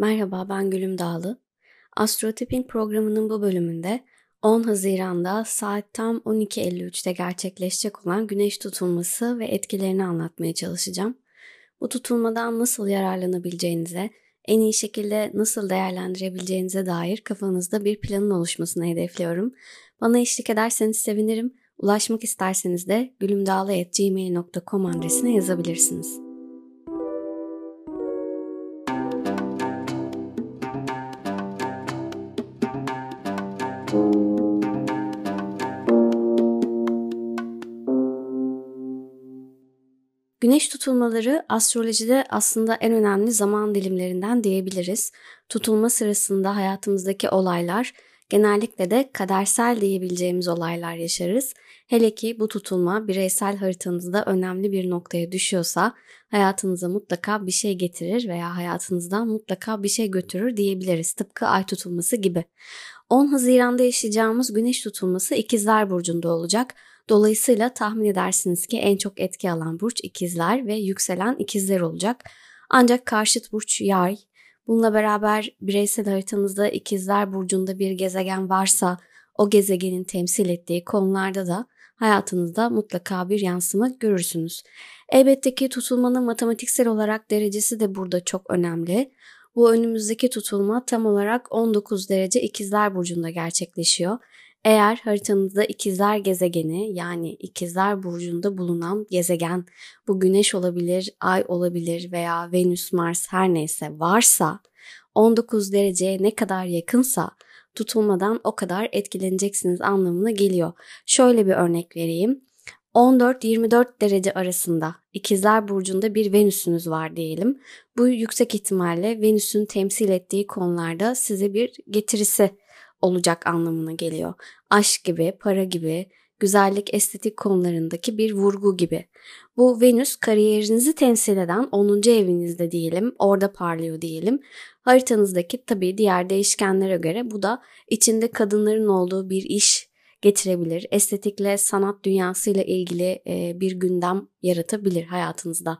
Merhaba ben Gülüm Dağlı. Astrotipping programının bu bölümünde 10 Haziran'da saat tam 12.53'te gerçekleşecek olan güneş tutulması ve etkilerini anlatmaya çalışacağım. Bu tutulmadan nasıl yararlanabileceğinize, en iyi şekilde nasıl değerlendirebileceğinize dair kafanızda bir planın oluşmasını hedefliyorum. Bana eşlik ederseniz sevinirim. Ulaşmak isterseniz de gülümdağlı.gmail.com adresine yazabilirsiniz. Güneş tutulmaları astrolojide aslında en önemli zaman dilimlerinden diyebiliriz. Tutulma sırasında hayatımızdaki olaylar genellikle de kadersel diyebileceğimiz olaylar yaşarız. Hele ki bu tutulma bireysel haritanızda önemli bir noktaya düşüyorsa hayatınıza mutlaka bir şey getirir veya hayatınızdan mutlaka bir şey götürür diyebiliriz. Tıpkı ay tutulması gibi. 10 Haziran'da yaşayacağımız güneş tutulması ikizler burcunda olacak. Dolayısıyla tahmin edersiniz ki en çok etki alan burç ikizler ve yükselen ikizler olacak. Ancak karşıt burç yay. Bununla beraber bireysel haritanızda ikizler burcunda bir gezegen varsa o gezegenin temsil ettiği konularda da hayatınızda mutlaka bir yansıma görürsünüz. Elbette ki tutulmanın matematiksel olarak derecesi de burada çok önemli. Bu önümüzdeki tutulma tam olarak 19 derece ikizler burcunda gerçekleşiyor. Eğer haritanızda ikizler gezegeni yani ikizler burcunda bulunan gezegen bu güneş olabilir, ay olabilir veya Venüs, Mars her neyse varsa 19 dereceye ne kadar yakınsa tutulmadan o kadar etkileneceksiniz anlamına geliyor. Şöyle bir örnek vereyim. 14-24 derece arasında ikizler burcunda bir Venüs'ünüz var diyelim. Bu yüksek ihtimalle Venüs'ün temsil ettiği konularda size bir getirisi olacak anlamına geliyor. Aşk gibi, para gibi, güzellik, estetik konularındaki bir vurgu gibi. Bu Venüs kariyerinizi temsil eden 10. evinizde diyelim, orada parlıyor diyelim. Haritanızdaki tabii diğer değişkenlere göre bu da içinde kadınların olduğu bir iş getirebilir. Estetikle, sanat dünyasıyla ilgili bir gündem yaratabilir hayatınızda.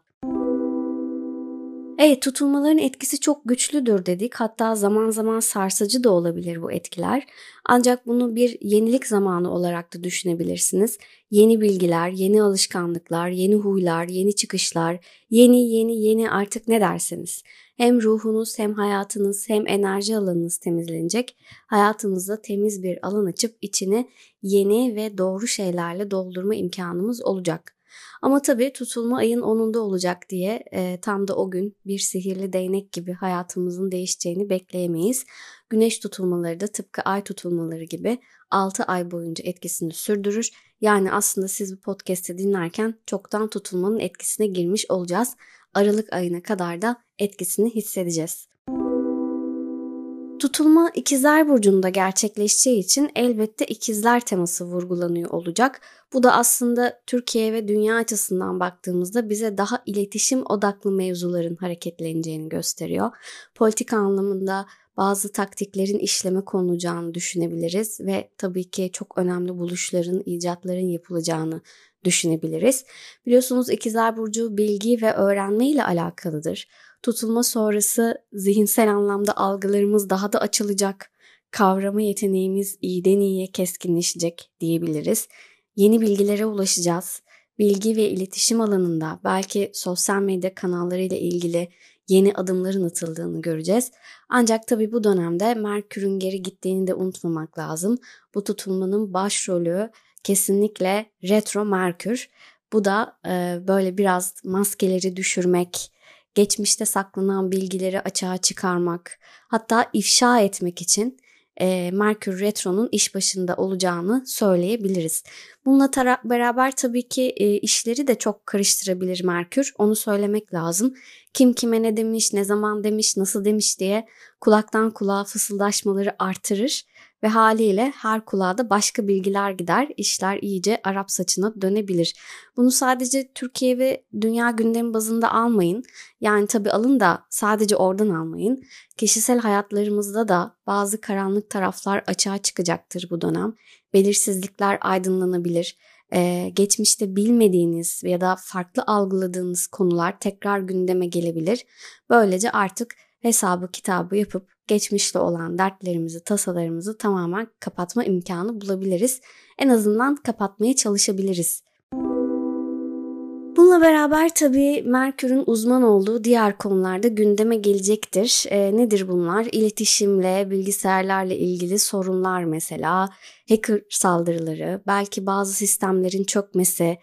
Evet tutulmaların etkisi çok güçlüdür dedik. Hatta zaman zaman sarsıcı da olabilir bu etkiler. Ancak bunu bir yenilik zamanı olarak da düşünebilirsiniz. Yeni bilgiler, yeni alışkanlıklar, yeni huylar, yeni çıkışlar, yeni yeni yeni artık ne derseniz. Hem ruhunuz hem hayatınız hem enerji alanınız temizlenecek. Hayatınızda temiz bir alan açıp içini yeni ve doğru şeylerle doldurma imkanımız olacak. Ama tabii tutulma ayın 10'unda olacak diye e, tam da o gün bir sihirli değnek gibi hayatımızın değişeceğini bekleyemeyiz. Güneş tutulmaları da tıpkı ay tutulmaları gibi 6 ay boyunca etkisini sürdürür. Yani aslında siz bu podcast'i dinlerken çoktan tutulmanın etkisine girmiş olacağız. Aralık ayına kadar da etkisini hissedeceğiz. Tutulma ikizler burcunda gerçekleşeceği için elbette ikizler teması vurgulanıyor olacak. Bu da aslında Türkiye ve dünya açısından baktığımızda bize daha iletişim odaklı mevzuların hareketleneceğini gösteriyor. Politika anlamında bazı taktiklerin işleme konulacağını düşünebiliriz ve tabii ki çok önemli buluşların, icatların yapılacağını düşünebiliriz. Biliyorsunuz ikizler burcu bilgi ve öğrenme ile alakalıdır. Tutulma sonrası zihinsel anlamda algılarımız daha da açılacak. Kavrama yeteneğimiz iyiden iyiye keskinleşecek diyebiliriz. Yeni bilgilere ulaşacağız. Bilgi ve iletişim alanında belki sosyal medya kanallarıyla ilgili yeni adımların atıldığını göreceğiz. Ancak tabi bu dönemde Merkür'ün geri gittiğini de unutmamak lazım. Bu tutulmanın başrolü kesinlikle retro Merkür. Bu da e, böyle biraz maskeleri düşürmek, geçmişte saklanan bilgileri açığa çıkarmak, hatta ifşa etmek için e, Merkür Retro'nun iş başında olacağını söyleyebiliriz. Bununla beraber tabii ki e, işleri de çok karıştırabilir Merkür. Onu söylemek lazım. Kim kime ne demiş, ne zaman demiş, nasıl demiş diye kulaktan kulağa fısıldaşmaları artırır ve haliyle her kulağa da başka bilgiler gider, işler iyice Arap saçına dönebilir. Bunu sadece Türkiye ve dünya gündemi bazında almayın. Yani tabii alın da sadece oradan almayın. Kişisel hayatlarımızda da bazı karanlık taraflar açığa çıkacaktır bu dönem. Belirsizlikler aydınlanabilir. Ee, geçmişte bilmediğiniz ya da farklı algıladığınız konular tekrar gündeme gelebilir. Böylece artık hesabı kitabı yapıp geçmişte olan dertlerimizi, tasalarımızı tamamen kapatma imkanı bulabiliriz. En azından kapatmaya çalışabiliriz. Bununla beraber tabii Merkür'ün uzman olduğu diğer konularda gündeme gelecektir. E, nedir bunlar? İletişimle, bilgisayarlarla ilgili sorunlar mesela, hacker saldırıları, belki bazı sistemlerin çökmesi,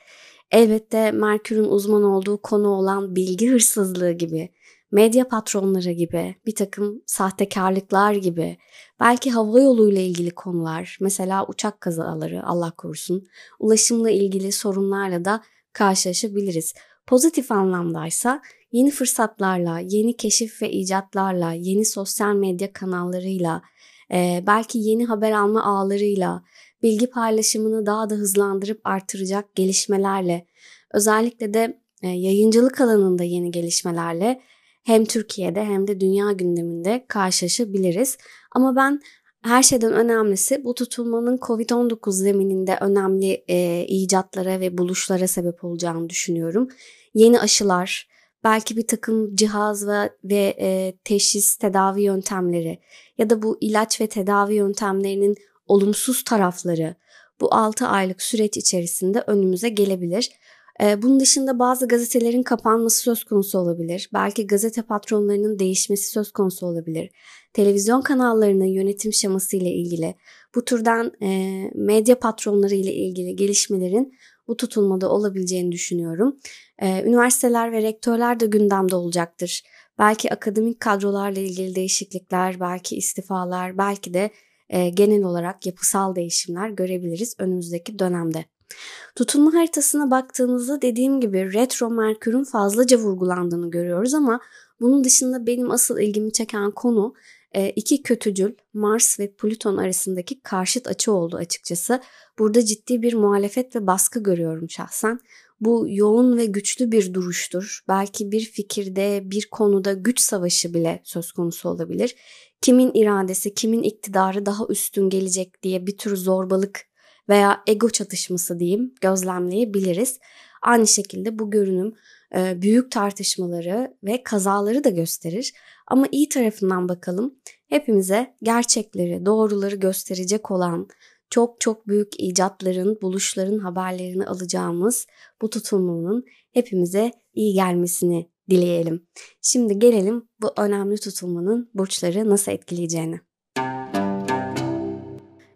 elbette Merkür'ün uzman olduğu konu olan bilgi hırsızlığı gibi, medya patronları gibi, bir takım sahtekarlıklar gibi, belki hava yoluyla ilgili konular, mesela uçak kazaları Allah korusun, ulaşımla ilgili sorunlarla da karşılaşabiliriz. Pozitif anlamdaysa yeni fırsatlarla, yeni keşif ve icatlarla, yeni sosyal medya kanallarıyla, e, belki yeni haber alma ağlarıyla, bilgi paylaşımını daha da hızlandırıp artıracak gelişmelerle, özellikle de e, yayıncılık alanında yeni gelişmelerle hem Türkiye'de hem de dünya gündeminde karşılaşabiliriz. Ama ben her şeyden önemlisi bu tutulmanın COVID-19 zemininde önemli e, icatlara ve buluşlara sebep olacağını düşünüyorum. Yeni aşılar, belki bir takım cihaz ve, ve e, teşhis tedavi yöntemleri ya da bu ilaç ve tedavi yöntemlerinin olumsuz tarafları bu 6 aylık süreç içerisinde önümüze gelebilir. Ee, bunun dışında bazı gazetelerin kapanması söz konusu olabilir. Belki gazete patronlarının değişmesi söz konusu olabilir. Televizyon kanallarının yönetim şeması ile ilgili bu türden e, medya patronları ile ilgili gelişmelerin bu tutulmada olabileceğini düşünüyorum. E, üniversiteler ve rektörler de gündemde olacaktır. Belki akademik kadrolarla ilgili değişiklikler, belki istifalar, belki de e, genel olarak yapısal değişimler görebiliriz önümüzdeki dönemde. Tutulma haritasına baktığımızda dediğim gibi retro Merkür'ün fazlaca vurgulandığını görüyoruz ama bunun dışında benim asıl ilgimi çeken konu e, iki kötücül Mars ve Plüton arasındaki karşıt açı oldu açıkçası. Burada ciddi bir muhalefet ve baskı görüyorum şahsen. Bu yoğun ve güçlü bir duruştur. Belki bir fikirde, bir konuda güç savaşı bile söz konusu olabilir. Kimin iradesi, kimin iktidarı daha üstün gelecek diye bir tür zorbalık veya ego çatışması diyeyim gözlemleyebiliriz. Aynı şekilde bu görünüm e, büyük tartışmaları ve kazaları da gösterir. Ama iyi tarafından bakalım. Hepimize gerçekleri, doğruları gösterecek olan çok çok büyük icatların, buluşların haberlerini alacağımız bu tutulmanın hepimize iyi gelmesini dileyelim. Şimdi gelelim bu önemli tutulmanın burçları nasıl etkileyeceğine.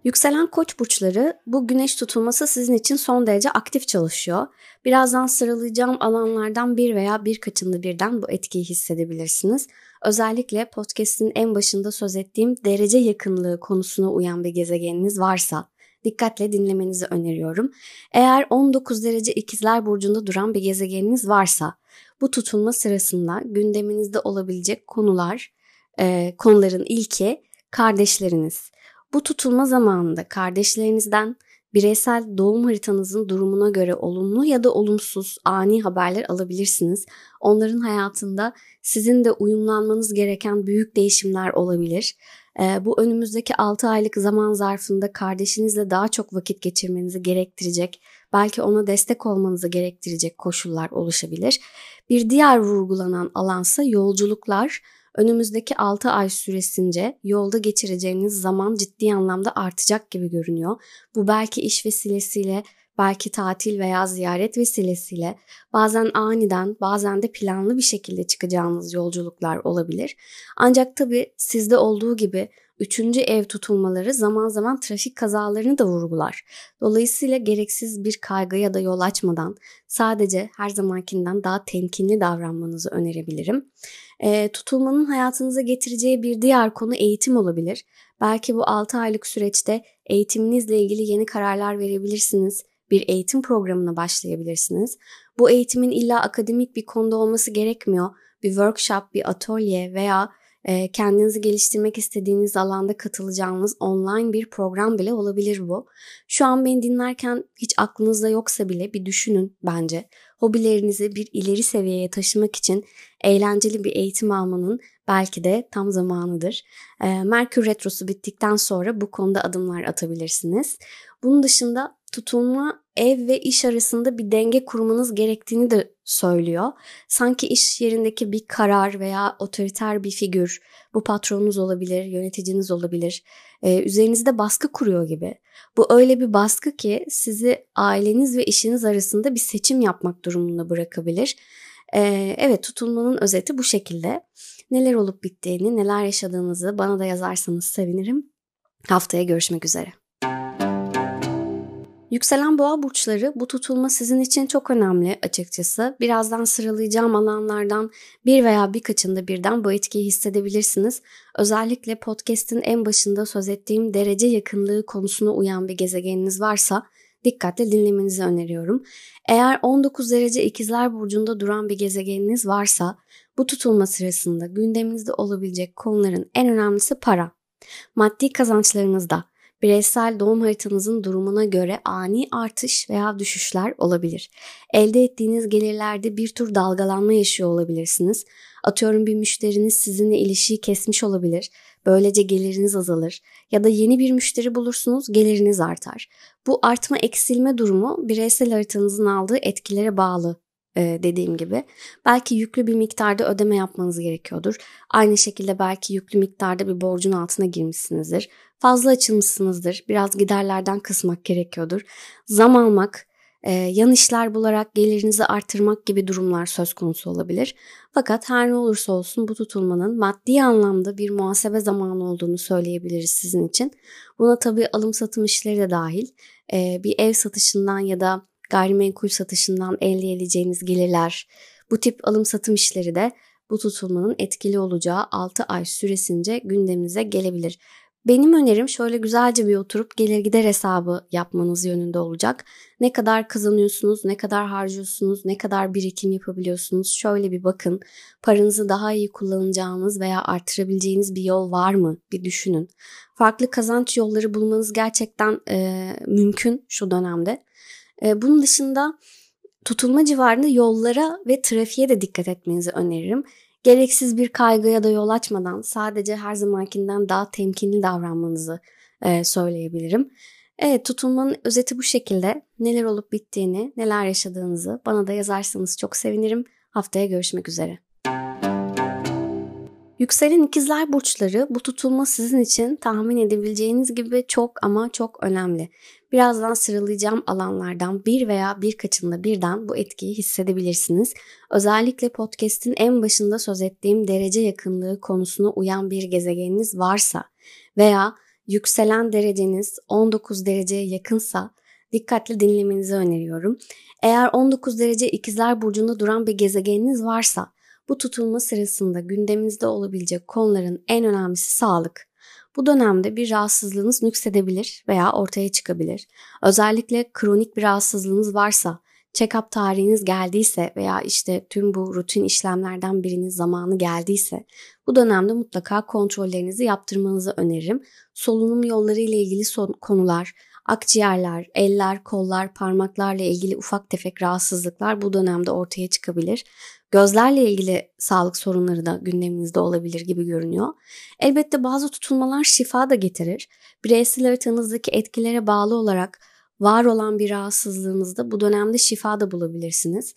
Yükselen koç burçları bu güneş tutulması sizin için son derece aktif çalışıyor. Birazdan sıralayacağım alanlardan bir veya birkaçında birden bu etkiyi hissedebilirsiniz. Özellikle podcast'in en başında söz ettiğim derece yakınlığı konusuna uyan bir gezegeniniz varsa dikkatle dinlemenizi öneriyorum. Eğer 19 derece ikizler burcunda duran bir gezegeniniz varsa bu tutulma sırasında gündeminizde olabilecek konular, e, konuların ilki kardeşleriniz. Bu tutulma zamanında kardeşlerinizden bireysel doğum haritanızın durumuna göre olumlu ya da olumsuz ani haberler alabilirsiniz. Onların hayatında sizin de uyumlanmanız gereken büyük değişimler olabilir. Ee, bu önümüzdeki 6 aylık zaman zarfında kardeşinizle daha çok vakit geçirmenizi gerektirecek, belki ona destek olmanızı gerektirecek koşullar oluşabilir. Bir diğer vurgulanan alansa yolculuklar önümüzdeki 6 ay süresince yolda geçireceğiniz zaman ciddi anlamda artacak gibi görünüyor. Bu belki iş vesilesiyle, belki tatil veya ziyaret vesilesiyle, bazen aniden, bazen de planlı bir şekilde çıkacağınız yolculuklar olabilir. Ancak tabii sizde olduğu gibi Üçüncü ev tutulmaları zaman zaman trafik kazalarını da vurgular. Dolayısıyla gereksiz bir kaygı ya da yol açmadan sadece her zamankinden daha temkinli davranmanızı önerebilirim. E, tutulmanın hayatınıza getireceği bir diğer konu eğitim olabilir. Belki bu 6 aylık süreçte eğitiminizle ilgili yeni kararlar verebilirsiniz. Bir eğitim programına başlayabilirsiniz. Bu eğitimin illa akademik bir konuda olması gerekmiyor. Bir workshop, bir atölye veya kendinizi geliştirmek istediğiniz alanda katılacağınız online bir program bile olabilir bu. Şu an beni dinlerken hiç aklınızda yoksa bile bir düşünün bence. Hobilerinizi bir ileri seviyeye taşımak için eğlenceli bir eğitim almanın belki de tam zamanıdır. E, Merkür Retrosu bittikten sonra bu konuda adımlar atabilirsiniz. Bunun dışında tutulma ev ve iş arasında bir denge kurmanız gerektiğini de söylüyor. Sanki iş yerindeki bir karar veya otoriter bir figür, bu patronunuz olabilir, yöneticiniz olabilir, e, üzerinizde baskı kuruyor gibi. Bu öyle bir baskı ki sizi aileniz ve işiniz arasında bir seçim yapmak durumunda bırakabilir. E, evet tutulmanın özeti bu şekilde. Neler olup bittiğini, neler yaşadığınızı bana da yazarsanız sevinirim. Haftaya görüşmek üzere. Yükselen boğa burçları bu tutulma sizin için çok önemli açıkçası. Birazdan sıralayacağım alanlardan bir veya birkaçında birden bu etkiyi hissedebilirsiniz. Özellikle podcast'in en başında söz ettiğim derece yakınlığı konusuna uyan bir gezegeniniz varsa dikkatle dinlemenizi öneriyorum. Eğer 19 derece ikizler burcunda duran bir gezegeniniz varsa bu tutulma sırasında gündeminizde olabilecek konuların en önemlisi para. Maddi kazançlarınızda bireysel doğum haritanızın durumuna göre ani artış veya düşüşler olabilir. Elde ettiğiniz gelirlerde bir tür dalgalanma yaşıyor olabilirsiniz. Atıyorum bir müşteriniz sizinle ilişiği kesmiş olabilir. Böylece geliriniz azalır ya da yeni bir müşteri bulursunuz geliriniz artar. Bu artma eksilme durumu bireysel haritanızın aldığı etkilere bağlı e, dediğim gibi. Belki yüklü bir miktarda ödeme yapmanız gerekiyordur. Aynı şekilde belki yüklü miktarda bir borcun altına girmişsinizdir. Fazla açılmışsınızdır. Biraz giderlerden kısmak gerekiyordur. Zam almak, e, yan işler bularak gelirinizi artırmak gibi durumlar söz konusu olabilir. Fakat her ne olursa olsun bu tutulmanın maddi anlamda bir muhasebe zamanı olduğunu söyleyebiliriz sizin için. Buna tabii alım satım işleri de dahil. E, bir ev satışından ya da gayrimenkul satışından elde edeceğiniz gelirler, bu tip alım satım işleri de bu tutulmanın etkili olacağı 6 ay süresince gündeminize gelebilir. Benim önerim şöyle güzelce bir oturup gelir gider hesabı yapmanız yönünde olacak. Ne kadar kazanıyorsunuz, ne kadar harcıyorsunuz, ne kadar birikim yapabiliyorsunuz şöyle bir bakın. Paranızı daha iyi kullanacağınız veya artırabileceğiniz bir yol var mı? Bir düşünün. Farklı kazanç yolları bulmanız gerçekten e, mümkün şu dönemde. E, bunun dışında tutulma civarında yollara ve trafiğe de dikkat etmenizi öneririm. Gereksiz bir kaygıya da yol açmadan sadece her zamankinden daha temkinli davranmanızı e, söyleyebilirim. Evet tutulmanın özeti bu şekilde. Neler olup bittiğini, neler yaşadığınızı bana da yazarsanız çok sevinirim. Haftaya görüşmek üzere. Yükselen ikizler burçları bu tutulma sizin için tahmin edebileceğiniz gibi çok ama çok önemli. Birazdan sıralayacağım alanlardan bir veya birkaçında birden bu etkiyi hissedebilirsiniz. Özellikle podcast'in en başında söz ettiğim derece yakınlığı konusuna uyan bir gezegeniniz varsa veya yükselen dereceniz 19 dereceye yakınsa dikkatli dinlemenizi öneriyorum. Eğer 19 derece ikizler burcunda duran bir gezegeniniz varsa bu tutulma sırasında gündeminizde olabilecek konuların en önemlisi sağlık. Bu dönemde bir rahatsızlığınız nüksedebilir veya ortaya çıkabilir. Özellikle kronik bir rahatsızlığınız varsa, check-up tarihiniz geldiyse veya işte tüm bu rutin işlemlerden birinin zamanı geldiyse bu dönemde mutlaka kontrollerinizi yaptırmanızı öneririm. Solunum yolları ile ilgili konular, akciğerler, eller, kollar, parmaklarla ilgili ufak tefek rahatsızlıklar bu dönemde ortaya çıkabilir. Gözlerle ilgili sağlık sorunları da gündeminizde olabilir gibi görünüyor. Elbette bazı tutulmalar şifa da getirir. Bireysel haritanızdaki etkilere bağlı olarak var olan bir rahatsızlığınızda bu dönemde şifa da bulabilirsiniz.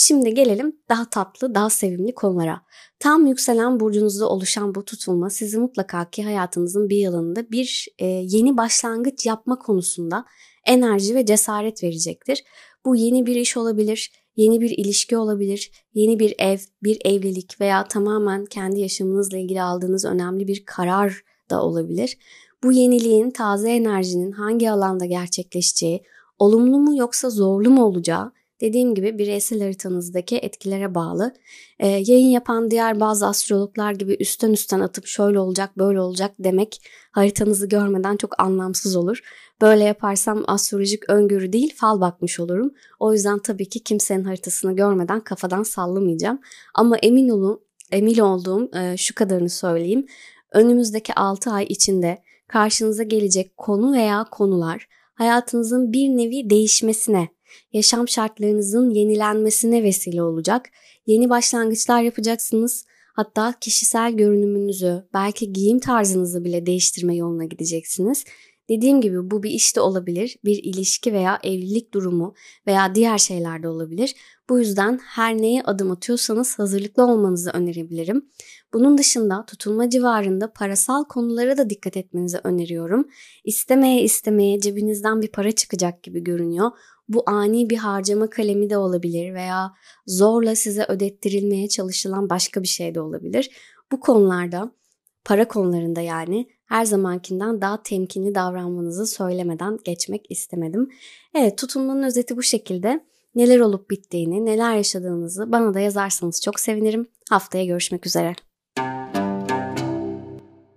Şimdi gelelim daha tatlı, daha sevimli konulara. Tam yükselen burcunuzda oluşan bu tutulma sizi mutlaka ki hayatınızın bir yılında bir e, yeni başlangıç yapma konusunda enerji ve cesaret verecektir. Bu yeni bir iş olabilir, yeni bir ilişki olabilir, yeni bir ev, bir evlilik veya tamamen kendi yaşamınızla ilgili aldığınız önemli bir karar da olabilir. Bu yeniliğin, taze enerjinin hangi alanda gerçekleşeceği, olumlu mu yoksa zorlu mu olacağı Dediğim gibi bireysel haritanızdaki etkilere bağlı. Ee, yayın yapan diğer bazı astrologlar gibi üstten üstten atıp şöyle olacak böyle olacak demek haritanızı görmeden çok anlamsız olur. Böyle yaparsam astrolojik öngörü değil fal bakmış olurum. O yüzden tabii ki kimsenin haritasını görmeden kafadan sallamayacağım. Ama emin olun, emin olduğum e, şu kadarını söyleyeyim. Önümüzdeki 6 ay içinde karşınıza gelecek konu veya konular hayatınızın bir nevi değişmesine yaşam şartlarınızın yenilenmesine vesile olacak. Yeni başlangıçlar yapacaksınız. Hatta kişisel görünümünüzü, belki giyim tarzınızı bile değiştirme yoluna gideceksiniz. Dediğim gibi bu bir işte olabilir, bir ilişki veya evlilik durumu veya diğer şeyler de olabilir. Bu yüzden her neye adım atıyorsanız hazırlıklı olmanızı önerebilirim. Bunun dışında tutulma civarında parasal konulara da dikkat etmenizi öneriyorum. İstemeye istemeye cebinizden bir para çıkacak gibi görünüyor. Bu ani bir harcama kalemi de olabilir veya zorla size ödettirilmeye çalışılan başka bir şey de olabilir. Bu konularda para konularında yani her zamankinden daha temkinli davranmanızı söylemeden geçmek istemedim. Evet tutulmanın özeti bu şekilde. Neler olup bittiğini, neler yaşadığınızı bana da yazarsanız çok sevinirim. Haftaya görüşmek üzere.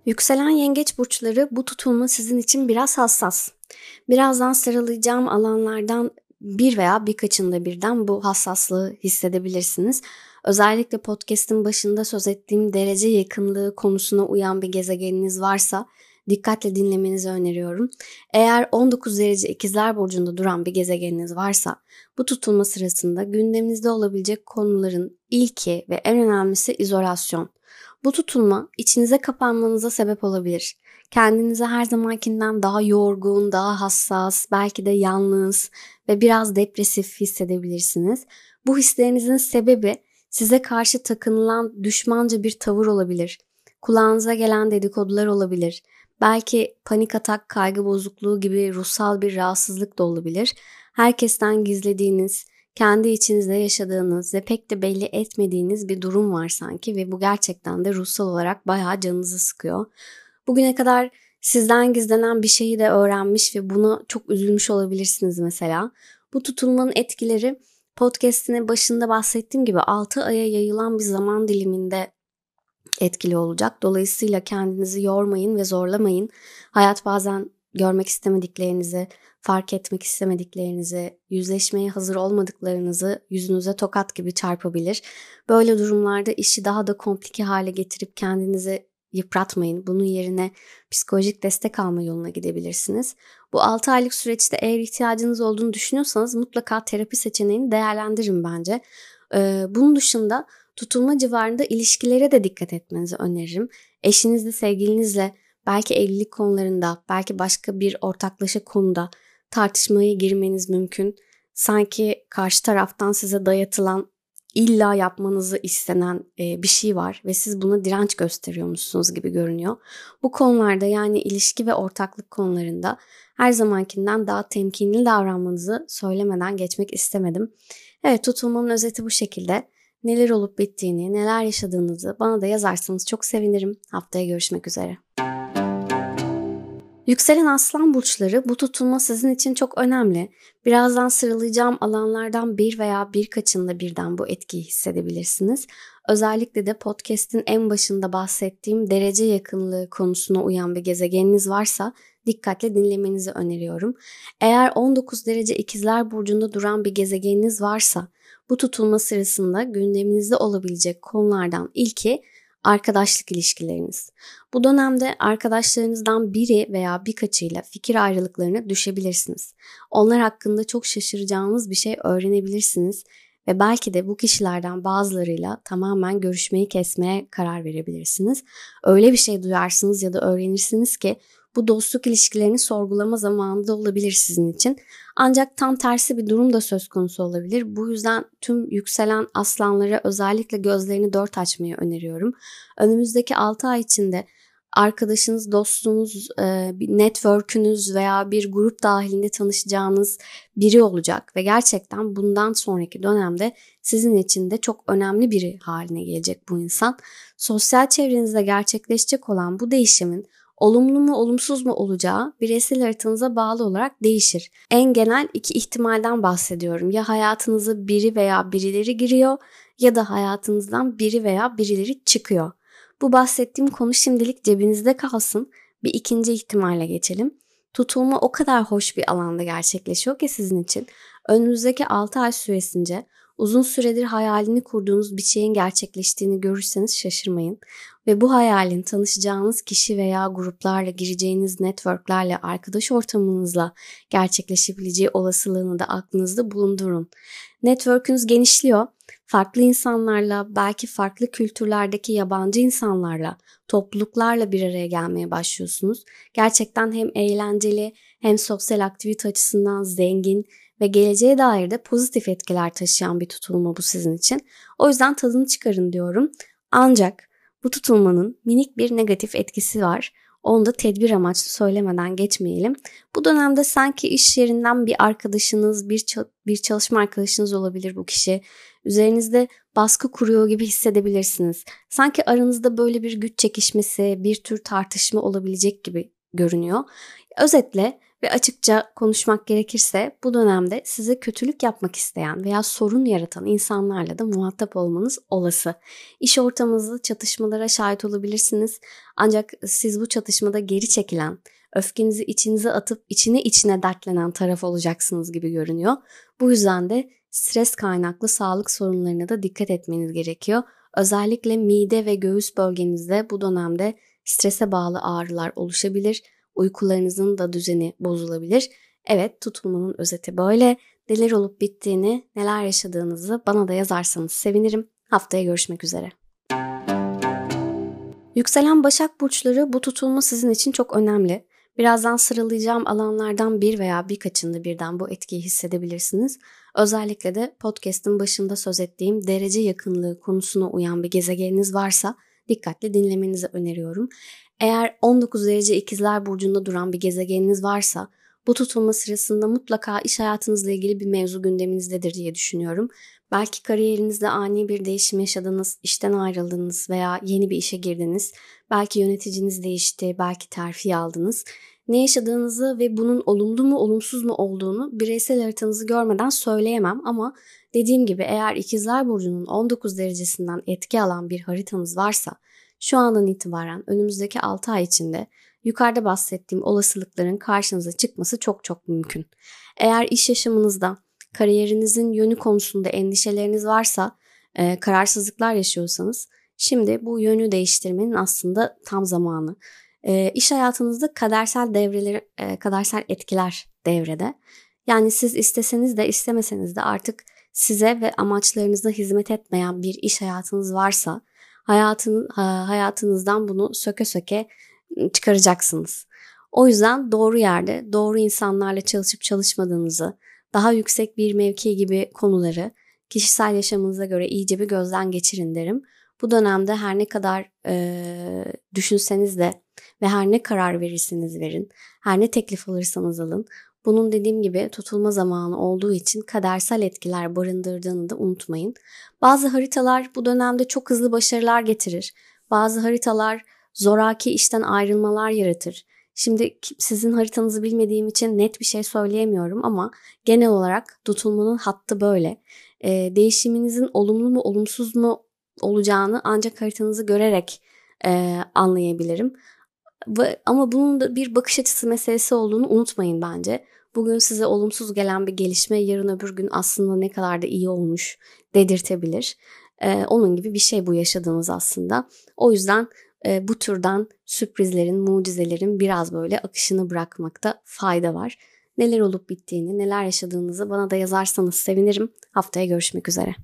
Yükselen yengeç burçları bu tutulma sizin için biraz hassas. Birazdan sıralayacağım alanlardan bir veya birkaçında birden bu hassaslığı hissedebilirsiniz. Özellikle podcast'in başında söz ettiğim derece yakınlığı konusuna uyan bir gezegeniniz varsa dikkatle dinlemenizi öneriyorum. Eğer 19 derece ikizler burcunda duran bir gezegeniniz varsa bu tutulma sırasında gündeminizde olabilecek konuların ilki ve en önemlisi izolasyon. Bu tutulma içinize kapanmanıza sebep olabilir. Kendinizi her zamankinden daha yorgun, daha hassas, belki de yalnız ve biraz depresif hissedebilirsiniz. Bu hislerinizin sebebi size karşı takınılan düşmanca bir tavır olabilir. Kulağınıza gelen dedikodular olabilir. Belki panik atak, kaygı bozukluğu gibi ruhsal bir rahatsızlık da olabilir. Herkesten gizlediğiniz, kendi içinizde yaşadığınız ve pek de belli etmediğiniz bir durum var sanki ve bu gerçekten de ruhsal olarak bayağı canınızı sıkıyor. Bugüne kadar sizden gizlenen bir şeyi de öğrenmiş ve buna çok üzülmüş olabilirsiniz mesela. Bu tutulmanın etkileri podcast'ine başında bahsettiğim gibi 6 aya yayılan bir zaman diliminde etkili olacak. Dolayısıyla kendinizi yormayın ve zorlamayın. Hayat bazen görmek istemediklerinizi, fark etmek istemediklerinizi, yüzleşmeye hazır olmadıklarınızı yüzünüze tokat gibi çarpabilir. Böyle durumlarda işi daha da komplike hale getirip kendinizi yıpratmayın. Bunun yerine psikolojik destek alma yoluna gidebilirsiniz. Bu 6 aylık süreçte eğer ihtiyacınız olduğunu düşünüyorsanız mutlaka terapi seçeneğini değerlendirin bence. Ee, bunun dışında tutulma civarında ilişkilere de dikkat etmenizi öneririm. Eşinizle, sevgilinizle belki evlilik konularında, belki başka bir ortaklaşa konuda tartışmaya girmeniz mümkün. Sanki karşı taraftan size dayatılan illa yapmanızı istenen e, bir şey var ve siz buna direnç gösteriyormuşsunuz gibi görünüyor. Bu konularda yani ilişki ve ortaklık konularında her zamankinden daha temkinli davranmanızı söylemeden geçmek istemedim. Evet tutulmanın özeti bu şekilde. Neler olup bittiğini, neler yaşadığınızı bana da yazarsanız çok sevinirim. Haftaya görüşmek üzere. Yükselen aslan burçları bu tutulma sizin için çok önemli. Birazdan sıralayacağım alanlardan bir veya birkaçında birden bu etkiyi hissedebilirsiniz. Özellikle de podcast'in en başında bahsettiğim derece yakınlığı konusuna uyan bir gezegeniniz varsa dikkatle dinlemenizi öneriyorum. Eğer 19 derece ikizler burcunda duran bir gezegeniniz varsa bu tutulma sırasında gündeminizde olabilecek konulardan ilki arkadaşlık ilişkileriniz. Bu dönemde arkadaşlarınızdan biri veya birkaçıyla fikir ayrılıklarına düşebilirsiniz. Onlar hakkında çok şaşıracağınız bir şey öğrenebilirsiniz ve belki de bu kişilerden bazılarıyla tamamen görüşmeyi kesmeye karar verebilirsiniz. Öyle bir şey duyarsınız ya da öğrenirsiniz ki bu dostluk ilişkilerini sorgulama zamanı da olabilir sizin için. Ancak tam tersi bir durum da söz konusu olabilir. Bu yüzden tüm yükselen aslanlara özellikle gözlerini dört açmayı öneriyorum. Önümüzdeki 6 ay içinde arkadaşınız, dostunuz, e, bir network'ünüz veya bir grup dahilinde tanışacağınız biri olacak ve gerçekten bundan sonraki dönemde sizin için de çok önemli biri haline gelecek bu insan. Sosyal çevrenizde gerçekleşecek olan bu değişimin olumlu mu olumsuz mu olacağı bireysel haritanıza bağlı olarak değişir. En genel iki ihtimalden bahsediyorum. Ya hayatınıza biri veya birileri giriyor ya da hayatınızdan biri veya birileri çıkıyor. Bu bahsettiğim konu şimdilik cebinizde kalsın. Bir ikinci ihtimale geçelim. Tutulma o kadar hoş bir alanda gerçekleşiyor ki sizin için. Önümüzdeki 6 ay süresince uzun süredir hayalini kurduğunuz bir şeyin gerçekleştiğini görürseniz şaşırmayın. Ve bu hayalin tanışacağınız kişi veya gruplarla gireceğiniz networklerle arkadaş ortamınızla gerçekleşebileceği olasılığını da aklınızda bulundurun. Network'ünüz genişliyor. Farklı insanlarla, belki farklı kültürlerdeki yabancı insanlarla, topluluklarla bir araya gelmeye başlıyorsunuz. Gerçekten hem eğlenceli hem sosyal aktivite açısından zengin ve geleceğe dair de pozitif etkiler taşıyan bir tutulma bu sizin için. O yüzden tadını çıkarın diyorum. Ancak bu tutulmanın minik bir negatif etkisi var. Onu da tedbir amaçlı söylemeden geçmeyelim. Bu dönemde sanki iş yerinden bir arkadaşınız, bir, bir çalışma arkadaşınız olabilir bu kişi. Üzerinizde baskı kuruyor gibi hissedebilirsiniz. Sanki aranızda böyle bir güç çekişmesi, bir tür tartışma olabilecek gibi görünüyor. Özetle ve açıkça konuşmak gerekirse bu dönemde size kötülük yapmak isteyen veya sorun yaratan insanlarla da muhatap olmanız olası. İş ortamınızda çatışmalara şahit olabilirsiniz. Ancak siz bu çatışmada geri çekilen, öfkenizi içinize atıp içine içine dertlenen taraf olacaksınız gibi görünüyor. Bu yüzden de stres kaynaklı sağlık sorunlarına da dikkat etmeniz gerekiyor. Özellikle mide ve göğüs bölgenizde bu dönemde strese bağlı ağrılar oluşabilir uykularınızın da düzeni bozulabilir. Evet tutulmanın özeti böyle. Neler olup bittiğini, neler yaşadığınızı bana da yazarsanız sevinirim. Haftaya görüşmek üzere. Yükselen Başak Burçları bu tutulma sizin için çok önemli. Birazdan sıralayacağım alanlardan bir veya birkaçında birden bu etkiyi hissedebilirsiniz. Özellikle de podcast'ın başında söz ettiğim derece yakınlığı konusuna uyan bir gezegeniniz varsa dikkatli dinlemenizi öneriyorum. Eğer 19 derece ikizler burcunda duran bir gezegeniniz varsa bu tutulma sırasında mutlaka iş hayatınızla ilgili bir mevzu gündeminizdedir diye düşünüyorum. Belki kariyerinizde ani bir değişim yaşadınız, işten ayrıldınız veya yeni bir işe girdiniz. Belki yöneticiniz değişti, belki terfi aldınız. Ne yaşadığınızı ve bunun olumlu mu olumsuz mu olduğunu bireysel haritanızı görmeden söyleyemem ama dediğim gibi eğer ikizler burcunun 19 derecesinden etki alan bir haritanız varsa şu andan itibaren önümüzdeki 6 ay içinde yukarıda bahsettiğim olasılıkların karşınıza çıkması çok çok mümkün. Eğer iş yaşamınızda kariyerinizin yönü konusunda endişeleriniz varsa, e, kararsızlıklar yaşıyorsanız şimdi bu yönü değiştirmenin aslında tam zamanı. E, iş hayatınızda kadersel devreler, e, kadersel etkiler devrede. Yani siz isteseniz de istemeseniz de artık size ve amaçlarınıza hizmet etmeyen bir iş hayatınız varsa hayatın, hayatınızdan bunu söke söke çıkaracaksınız. O yüzden doğru yerde doğru insanlarla çalışıp çalışmadığınızı, daha yüksek bir mevki gibi konuları kişisel yaşamınıza göre iyice bir gözden geçirin derim. Bu dönemde her ne kadar e, düşünseniz de ve her ne karar verirseniz verin, her ne teklif alırsanız alın, bunun dediğim gibi tutulma zamanı olduğu için kadersel etkiler barındırdığını da unutmayın. Bazı haritalar bu dönemde çok hızlı başarılar getirir. Bazı haritalar zoraki işten ayrılmalar yaratır. Şimdi sizin haritanızı bilmediğim için net bir şey söyleyemiyorum ama genel olarak tutulmanın hattı böyle. Ee, değişiminizin olumlu mu olumsuz mu olacağını ancak haritanızı görerek e, anlayabilirim. Ama bunun da bir bakış açısı meselesi olduğunu unutmayın bence. Bugün size olumsuz gelen bir gelişme yarın öbür gün aslında ne kadar da iyi olmuş dedirtebilir. Ee, onun gibi bir şey bu yaşadığınız aslında. O yüzden e, bu türden sürprizlerin, mucizelerin biraz böyle akışını bırakmakta fayda var. Neler olup bittiğini, neler yaşadığınızı bana da yazarsanız sevinirim. Haftaya görüşmek üzere.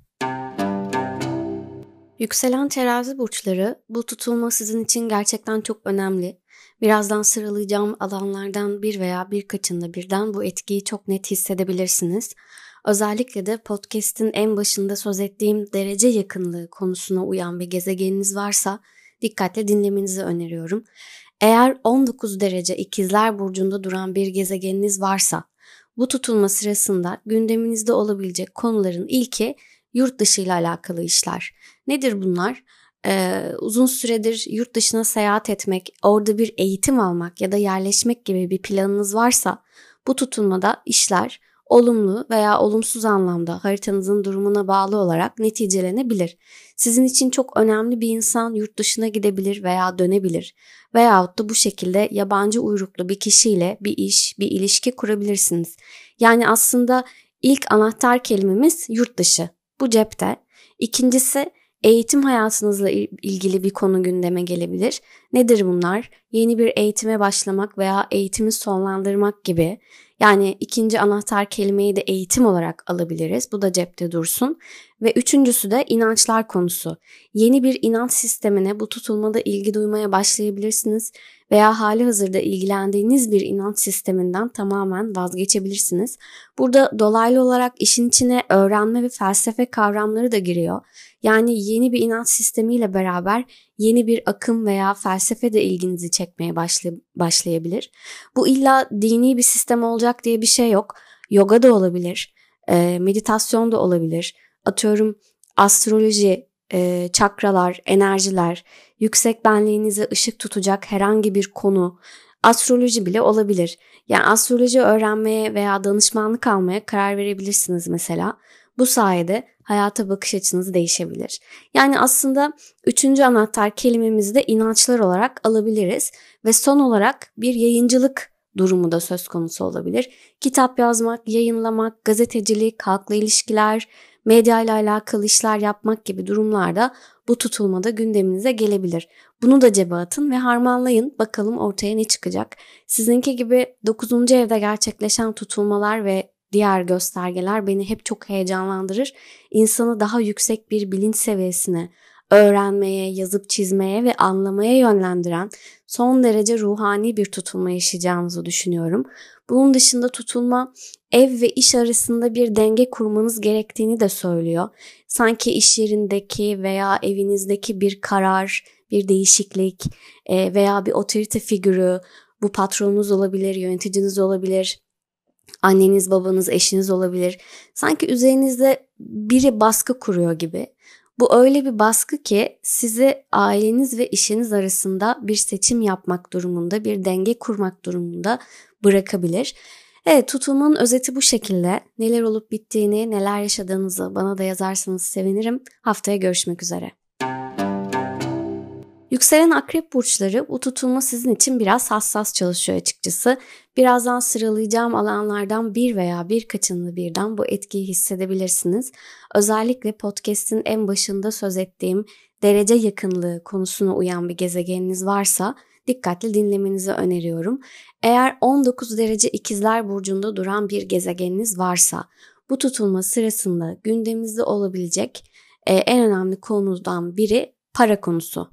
Yükselen terazi burçları bu tutulma sizin için gerçekten çok önemli. Birazdan sıralayacağım alanlardan bir veya birkaçında birden bu etkiyi çok net hissedebilirsiniz. Özellikle de podcast'in en başında söz ettiğim derece yakınlığı konusuna uyan bir gezegeniniz varsa dikkatle dinlemenizi öneriyorum. Eğer 19 derece ikizler burcunda duran bir gezegeniniz varsa bu tutulma sırasında gündeminizde olabilecek konuların ilki yurt dışı ile alakalı işler. Nedir bunlar? Ee, uzun süredir yurt dışına seyahat etmek, orada bir eğitim almak ya da yerleşmek gibi bir planınız varsa bu tutulmada işler olumlu veya olumsuz anlamda haritanızın durumuna bağlı olarak neticelenebilir. Sizin için çok önemli bir insan yurt dışına gidebilir veya dönebilir veyahut da bu şekilde yabancı uyruklu bir kişiyle bir iş, bir ilişki kurabilirsiniz. Yani aslında ilk anahtar kelimemiz yurt dışı. Bu cepte. İkincisi Eğitim hayatınızla ilgili bir konu gündeme gelebilir. Nedir bunlar? Yeni bir eğitime başlamak veya eğitimi sonlandırmak gibi. Yani ikinci anahtar kelimeyi de eğitim olarak alabiliriz. Bu da cepte dursun. Ve üçüncüsü de inançlar konusu. Yeni bir inanç sistemine bu tutulmada ilgi duymaya başlayabilirsiniz veya hali hazırda ilgilendiğiniz bir inanç sisteminden tamamen vazgeçebilirsiniz. Burada dolaylı olarak işin içine öğrenme ve felsefe kavramları da giriyor. Yani yeni bir inanç sistemiyle beraber yeni bir akım veya felsefe de ilginizi çekmeye başlay başlayabilir. Bu illa dini bir sistem olacak diye bir şey yok. Yoga da olabilir, meditasyon da olabilir. Atıyorum astroloji, çakralar, enerjiler, yüksek benliğinize ışık tutacak herhangi bir konu, astroloji bile olabilir. Yani astroloji öğrenmeye veya danışmanlık almaya karar verebilirsiniz mesela. Bu sayede hayata bakış açınız değişebilir. Yani aslında üçüncü anahtar kelimemizi de inançlar olarak alabiliriz ve son olarak bir yayıncılık durumu da söz konusu olabilir. Kitap yazmak, yayınlamak, gazetecilik, halkla ilişkiler, medya ile alakalı işler yapmak gibi durumlarda bu tutulmada gündeminize gelebilir. Bunu da cebe atın ve harmanlayın bakalım ortaya ne çıkacak. Sizinki gibi 9. evde gerçekleşen tutulmalar ve diğer göstergeler beni hep çok heyecanlandırır. İnsanı daha yüksek bir bilinç seviyesine, öğrenmeye, yazıp çizmeye ve anlamaya yönlendiren son derece ruhani bir tutulma yaşayacağınızı düşünüyorum. Bunun dışında tutulma ev ve iş arasında bir denge kurmanız gerektiğini de söylüyor. Sanki iş yerindeki veya evinizdeki bir karar, bir değişiklik e, veya bir otorite figürü, bu patronunuz olabilir, yöneticiniz olabilir, anneniz, babanız, eşiniz olabilir. Sanki üzerinizde biri baskı kuruyor gibi. Bu öyle bir baskı ki sizi aileniz ve işiniz arasında bir seçim yapmak durumunda, bir denge kurmak durumunda bırakabilir. Evet tutulmanın özeti bu şekilde. Neler olup bittiğini, neler yaşadığınızı bana da yazarsanız sevinirim. Haftaya görüşmek üzere. Yükselen akrep burçları bu tutulma sizin için biraz hassas çalışıyor açıkçası. Birazdan sıralayacağım alanlardan bir veya birkaçını birden bu etkiyi hissedebilirsiniz. Özellikle podcast'in en başında söz ettiğim derece yakınlığı konusuna uyan bir gezegeniniz varsa dikkatli dinlemenizi öneriyorum. Eğer 19 derece ikizler burcunda duran bir gezegeniniz varsa bu tutulma sırasında gündeminizde olabilecek e, en önemli konudan biri para konusu.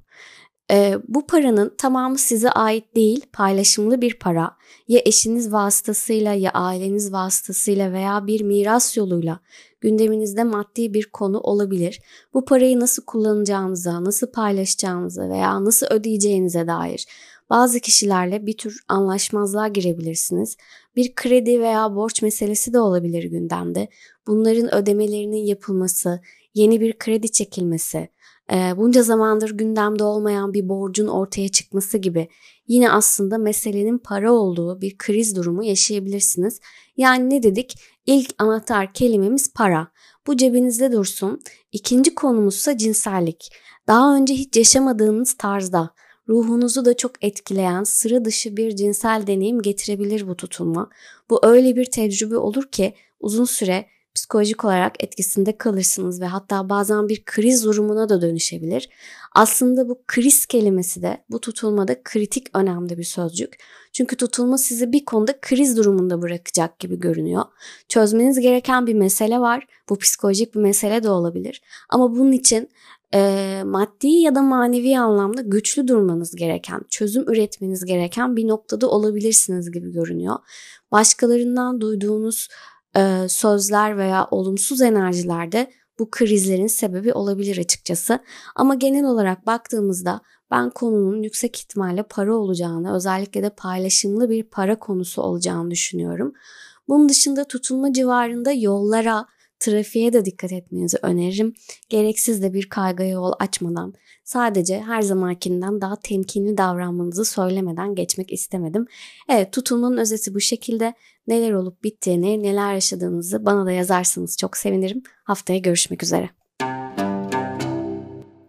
E, bu paranın tamamı size ait değil, paylaşımlı bir para. Ya eşiniz vasıtasıyla ya aileniz vasıtasıyla veya bir miras yoluyla gündeminizde maddi bir konu olabilir. Bu parayı nasıl kullanacağınıza, nasıl paylaşacağınıza veya nasıl ödeyeceğinize dair bazı kişilerle bir tür anlaşmazlığa girebilirsiniz. Bir kredi veya borç meselesi de olabilir gündemde. Bunların ödemelerinin yapılması, yeni bir kredi çekilmesi, bunca zamandır gündemde olmayan bir borcun ortaya çıkması gibi yine aslında meselenin para olduğu bir kriz durumu yaşayabilirsiniz. Yani ne dedik? İlk anahtar kelimemiz para. Bu cebinizde dursun. İkinci konumuzsa cinsellik. Daha önce hiç yaşamadığınız tarzda ruhunuzu da çok etkileyen sıra dışı bir cinsel deneyim getirebilir bu tutulma. Bu öyle bir tecrübe olur ki uzun süre psikolojik olarak etkisinde kalırsınız ve hatta bazen bir kriz durumuna da dönüşebilir. Aslında bu kriz kelimesi de bu tutulmada kritik önemli bir sözcük. Çünkü tutulma sizi bir konuda kriz durumunda bırakacak gibi görünüyor. Çözmeniz gereken bir mesele var. Bu psikolojik bir mesele de olabilir. Ama bunun için e, maddi ya da manevi anlamda güçlü durmanız gereken, çözüm üretmeniz gereken bir noktada olabilirsiniz gibi görünüyor. Başkalarından duyduğunuz e, sözler veya olumsuz enerjilerde bu krizlerin sebebi olabilir açıkçası. Ama genel olarak baktığımızda ben konunun yüksek ihtimalle para olacağını, özellikle de paylaşımlı bir para konusu olacağını düşünüyorum. Bunun dışında tutulma civarında yollara, trafiğe de dikkat etmenizi öneririm. Gereksiz de bir kaygıya yol açmadan sadece her zamankinden daha temkinli davranmanızı söylemeden geçmek istemedim. Evet tutulmanın özeti bu şekilde. Neler olup bittiğini, neler yaşadığınızı bana da yazarsanız çok sevinirim. Haftaya görüşmek üzere.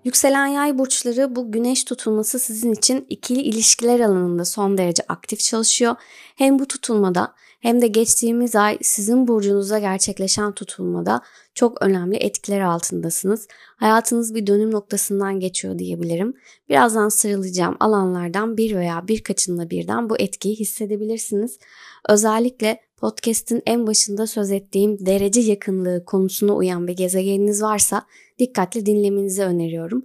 Yükselen yay burçları bu güneş tutulması sizin için ikili ilişkiler alanında son derece aktif çalışıyor. Hem bu tutulmada hem de geçtiğimiz ay sizin burcunuza gerçekleşen tutulmada çok önemli etkiler altındasınız. Hayatınız bir dönüm noktasından geçiyor diyebilirim. Birazdan sıralayacağım alanlardan bir veya birkaçında birden bu etkiyi hissedebilirsiniz. Özellikle podcast'in en başında söz ettiğim derece yakınlığı konusuna uyan bir gezegeniniz varsa dikkatli dinlemenizi öneriyorum.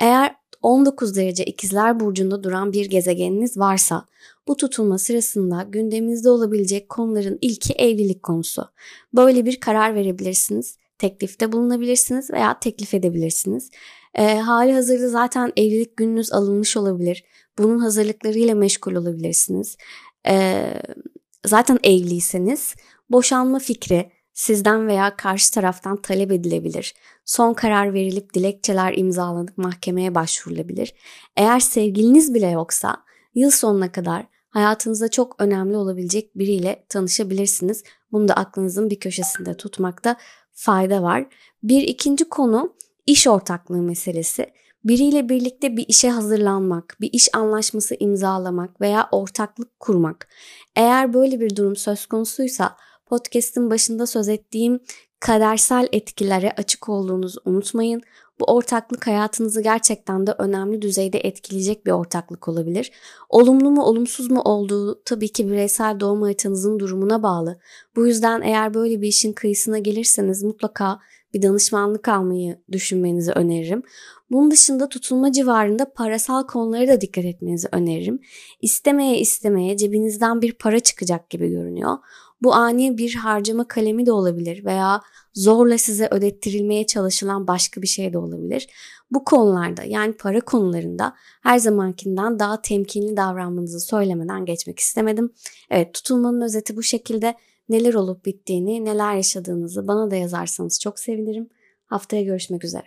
Eğer 19 derece ikizler burcunda duran bir gezegeniniz varsa bu tutulma sırasında gündeminizde olabilecek konuların ilki evlilik konusu. Böyle bir karar verebilirsiniz, teklifte bulunabilirsiniz veya teklif edebilirsiniz. E, hali hazırda zaten evlilik gününüz alınmış olabilir. Bunun hazırlıklarıyla meşgul olabilirsiniz. E, zaten evliyseniz boşanma fikri sizden veya karşı taraftan talep edilebilir. Son karar verilip dilekçeler imzalanıp mahkemeye başvurulabilir. Eğer sevgiliniz bile yoksa yıl sonuna kadar hayatınızda çok önemli olabilecek biriyle tanışabilirsiniz. Bunu da aklınızın bir köşesinde tutmakta fayda var. Bir ikinci konu iş ortaklığı meselesi. Biriyle birlikte bir işe hazırlanmak, bir iş anlaşması imzalamak veya ortaklık kurmak. Eğer böyle bir durum söz konusuysa podcast'in başında söz ettiğim kadersel etkilere açık olduğunuzu unutmayın. Bu ortaklık hayatınızı gerçekten de önemli düzeyde etkileyecek bir ortaklık olabilir. Olumlu mu olumsuz mu olduğu tabii ki bireysel doğum haritanızın durumuna bağlı. Bu yüzden eğer böyle bir işin kıyısına gelirseniz mutlaka bir danışmanlık almayı düşünmenizi öneririm. Bunun dışında tutulma civarında parasal konulara da dikkat etmenizi öneririm. İstemeye istemeye cebinizden bir para çıkacak gibi görünüyor. Bu ani bir harcama kalemi de olabilir veya zorla size ödettirilmeye çalışılan başka bir şey de olabilir. Bu konularda yani para konularında her zamankinden daha temkinli davranmanızı söylemeden geçmek istemedim. Evet tutulmanın özeti bu şekilde neler olup bittiğini, neler yaşadığınızı bana da yazarsanız çok sevinirim. Haftaya görüşmek üzere.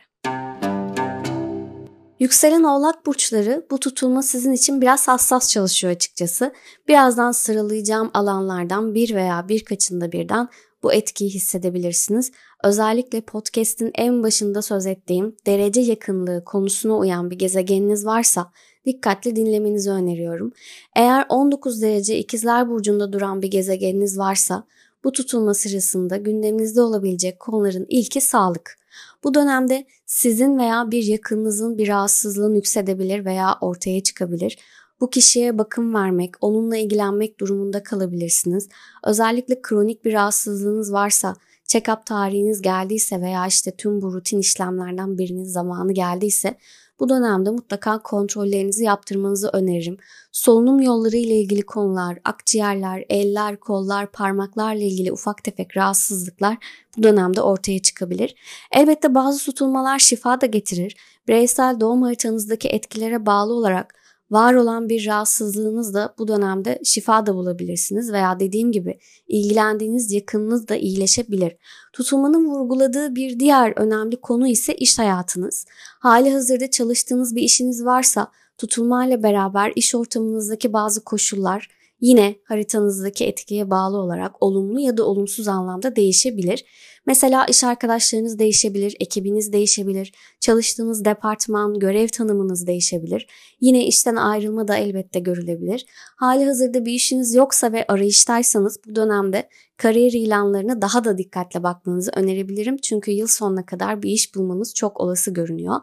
Yükselen oğlak burçları bu tutulma sizin için biraz hassas çalışıyor açıkçası. Birazdan sıralayacağım alanlardan bir veya birkaçında birden bu etkiyi hissedebilirsiniz. Özellikle podcast'in en başında söz ettiğim derece yakınlığı konusuna uyan bir gezegeniniz varsa dikkatli dinlemenizi öneriyorum. Eğer 19 derece ikizler burcunda duran bir gezegeniniz varsa bu tutulma sırasında gündeminizde olabilecek konuların ilki sağlık. Bu dönemde sizin veya bir yakınınızın bir rahatsızlığı yüksedebilir veya ortaya çıkabilir. Bu kişiye bakım vermek, onunla ilgilenmek durumunda kalabilirsiniz. Özellikle kronik bir rahatsızlığınız varsa, check-up tarihiniz geldiyse veya işte tüm bu rutin işlemlerden birinin zamanı geldiyse bu dönemde mutlaka kontrollerinizi yaptırmanızı öneririm. Solunum yolları ile ilgili konular, akciğerler, eller, kollar, parmaklarla ilgili ufak tefek rahatsızlıklar bu dönemde ortaya çıkabilir. Elbette bazı tutulmalar şifa da getirir. Bireysel doğum haritanızdaki etkilere bağlı olarak var olan bir rahatsızlığınız da bu dönemde şifa da bulabilirsiniz veya dediğim gibi ilgilendiğiniz yakınınız da iyileşebilir. Tutulmanın vurguladığı bir diğer önemli konu ise iş hayatınız. Hali hazırda çalıştığınız bir işiniz varsa tutulmayla beraber iş ortamınızdaki bazı koşullar yine haritanızdaki etkiye bağlı olarak olumlu ya da olumsuz anlamda değişebilir. Mesela iş arkadaşlarınız değişebilir, ekibiniz değişebilir, çalıştığınız departman, görev tanımınız değişebilir. Yine işten ayrılma da elbette görülebilir. Hali hazırda bir işiniz yoksa ve arayıştaysanız bu dönemde kariyer ilanlarına daha da dikkatle bakmanızı önerebilirim. Çünkü yıl sonuna kadar bir iş bulmanız çok olası görünüyor.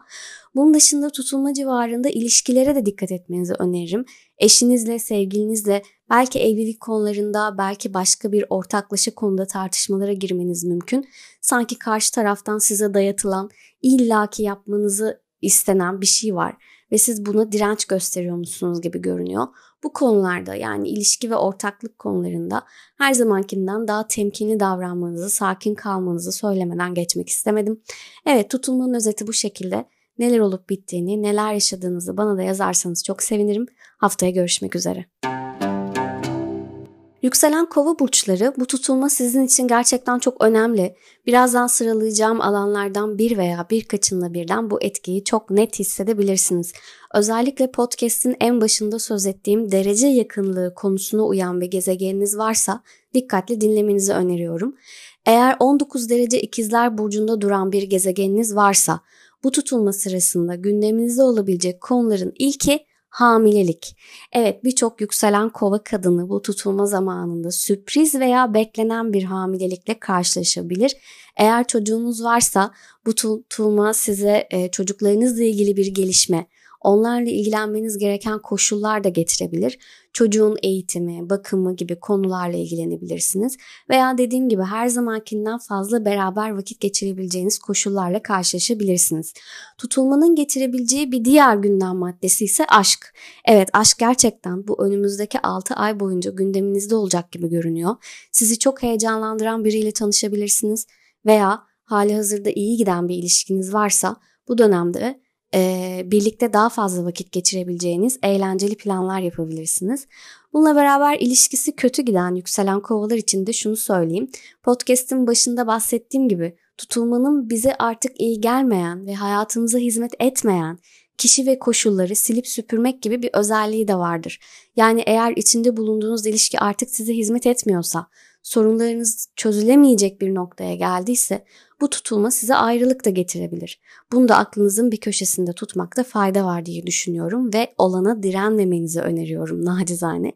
Bunun dışında tutulma civarında ilişkilere de dikkat etmenizi öneririm. Eşinizle, sevgilinizle belki evlilik konularında, belki başka bir ortaklaşa konuda tartışmalara girmeniz mümkün. Sanki karşı taraftan size dayatılan, illaki yapmanızı istenen bir şey var ve siz buna direnç gösteriyormuşsunuz gibi görünüyor. Bu konularda yani ilişki ve ortaklık konularında her zamankinden daha temkinli davranmanızı, sakin kalmanızı söylemeden geçmek istemedim. Evet tutulmanın özeti bu şekilde. Neler olup bittiğini, neler yaşadığınızı bana da yazarsanız çok sevinirim. Haftaya görüşmek üzere. Yükselen kova burçları bu tutulma sizin için gerçekten çok önemli. Birazdan sıralayacağım alanlardan bir veya birkaçınla birden bu etkiyi çok net hissedebilirsiniz. Özellikle podcast'in en başında söz ettiğim derece yakınlığı konusuna uyan bir gezegeniniz varsa dikkatli dinlemenizi öneriyorum. Eğer 19 derece ikizler burcunda duran bir gezegeniniz varsa bu tutulma sırasında gündeminizde olabilecek konuların ilki hamilelik. Evet birçok yükselen kova kadını bu tutulma zamanında sürpriz veya beklenen bir hamilelikle karşılaşabilir. Eğer çocuğunuz varsa bu tutulma size e, çocuklarınızla ilgili bir gelişme, onlarla ilgilenmeniz gereken koşullar da getirebilir. Çocuğun eğitimi, bakımı gibi konularla ilgilenebilirsiniz. Veya dediğim gibi her zamankinden fazla beraber vakit geçirebileceğiniz koşullarla karşılaşabilirsiniz. Tutulmanın getirebileceği bir diğer gündem maddesi ise aşk. Evet aşk gerçekten bu önümüzdeki 6 ay boyunca gündeminizde olacak gibi görünüyor. Sizi çok heyecanlandıran biriyle tanışabilirsiniz veya hali hazırda iyi giden bir ilişkiniz varsa bu dönemde e, birlikte daha fazla vakit geçirebileceğiniz eğlenceli planlar yapabilirsiniz. Bununla beraber ilişkisi kötü giden yükselen kovalar için de şunu söyleyeyim. Podcast'in başında bahsettiğim gibi tutulmanın bize artık iyi gelmeyen ve hayatımıza hizmet etmeyen kişi ve koşulları silip süpürmek gibi bir özelliği de vardır. Yani eğer içinde bulunduğunuz ilişki artık size hizmet etmiyorsa, sorunlarınız çözülemeyecek bir noktaya geldiyse bu tutulma size ayrılık da getirebilir. Bunu da aklınızın bir köşesinde tutmakta fayda var diye düşünüyorum ve olana direnmemenizi öneriyorum nacizane.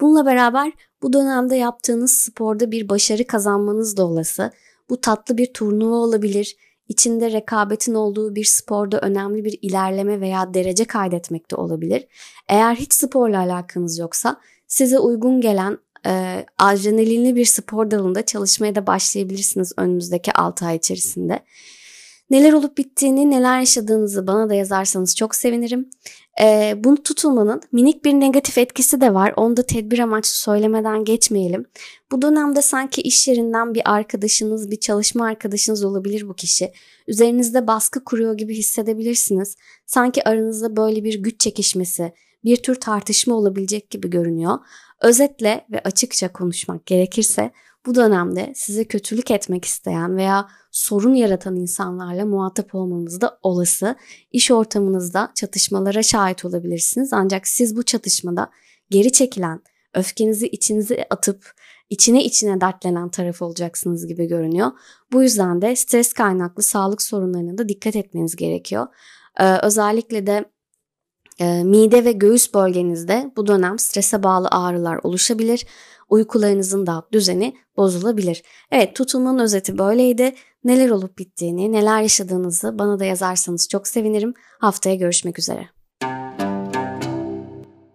Bununla beraber bu dönemde yaptığınız sporda bir başarı kazanmanız da olası. Bu tatlı bir turnuva olabilir, içinde rekabetin olduğu bir sporda önemli bir ilerleme veya derece kaydetmek de olabilir. Eğer hiç sporla alakanız yoksa size uygun gelen e, adrenalinli bir spor dalında çalışmaya da başlayabilirsiniz önümüzdeki 6 ay içerisinde. Neler olup bittiğini, neler yaşadığınızı bana da yazarsanız çok sevinirim. E, bunu tutulmanın minik bir negatif etkisi de var. Onu da tedbir amaçlı söylemeden geçmeyelim. Bu dönemde sanki iş yerinden bir arkadaşınız, bir çalışma arkadaşınız olabilir bu kişi. Üzerinizde baskı kuruyor gibi hissedebilirsiniz. Sanki aranızda böyle bir güç çekişmesi, bir tür tartışma olabilecek gibi görünüyor. Özetle ve açıkça konuşmak gerekirse bu dönemde size kötülük etmek isteyen veya sorun yaratan insanlarla muhatap olmanız da olası. İş ortamınızda çatışmalara şahit olabilirsiniz ancak siz bu çatışmada geri çekilen, öfkenizi içinize atıp içine içine dertlenen taraf olacaksınız gibi görünüyor. Bu yüzden de stres kaynaklı sağlık sorunlarına da dikkat etmeniz gerekiyor. Ee, özellikle de e, mide ve göğüs bölgenizde bu dönem strese bağlı ağrılar oluşabilir. Uykularınızın da düzeni bozulabilir. Evet tutulmanın özeti böyleydi. Neler olup bittiğini, neler yaşadığınızı bana da yazarsanız çok sevinirim. Haftaya görüşmek üzere.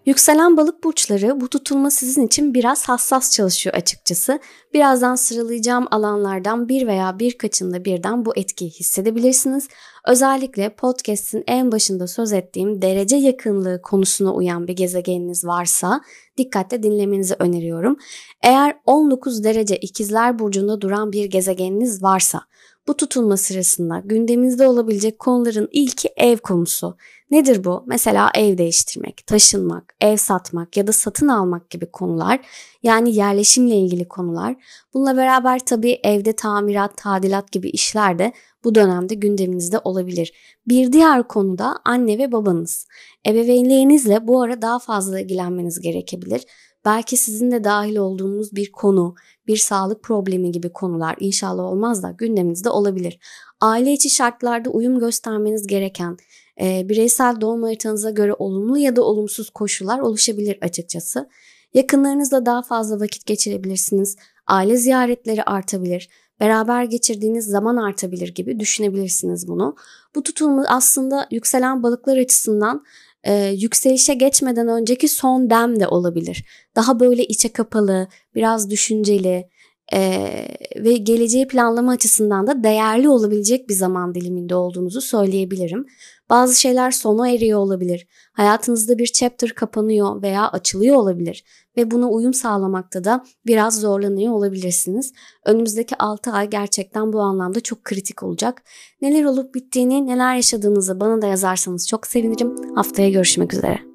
Yükselen balık burçları bu tutulma sizin için biraz hassas çalışıyor açıkçası. Birazdan sıralayacağım alanlardan bir veya birkaçında birden bu etkiyi hissedebilirsiniz. Özellikle podcast'in en başında söz ettiğim derece yakınlığı konusuna uyan bir gezegeniniz varsa dikkatle dinlemenizi öneriyorum. Eğer 19 derece ikizler burcunda duran bir gezegeniniz varsa bu tutulma sırasında gündeminizde olabilecek konuların ilki ev konusu. Nedir bu? Mesela ev değiştirmek, taşınmak, ev satmak ya da satın almak gibi konular. Yani yerleşimle ilgili konular. Bununla beraber tabii evde tamirat, tadilat gibi işler de bu dönemde gündeminizde olabilir. Bir diğer konu da anne ve babanız. Ebeveynlerinizle bu ara daha fazla ilgilenmeniz gerekebilir. Belki sizin de dahil olduğunuz bir konu, bir sağlık problemi gibi konular inşallah olmaz da gündeminizde olabilir. Aile içi şartlarda uyum göstermeniz gereken e, bireysel doğum haritanıza göre olumlu ya da olumsuz koşullar oluşabilir açıkçası. Yakınlarınızla daha fazla vakit geçirebilirsiniz. Aile ziyaretleri artabilir. Beraber geçirdiğiniz zaman artabilir gibi düşünebilirsiniz bunu. Bu tutulma aslında yükselen balıklar açısından e, yükselişe geçmeden önceki son dem de olabilir. Daha böyle içe kapalı, biraz düşünceli e, ve geleceği planlama açısından da değerli olabilecek bir zaman diliminde olduğunuzu söyleyebilirim. Bazı şeyler sona eriyor olabilir. Hayatınızda bir chapter kapanıyor veya açılıyor olabilir ve buna uyum sağlamakta da biraz zorlanıyor olabilirsiniz. Önümüzdeki 6 ay gerçekten bu anlamda çok kritik olacak. Neler olup bittiğini, neler yaşadığınızı bana da yazarsanız çok sevinirim. Haftaya görüşmek üzere.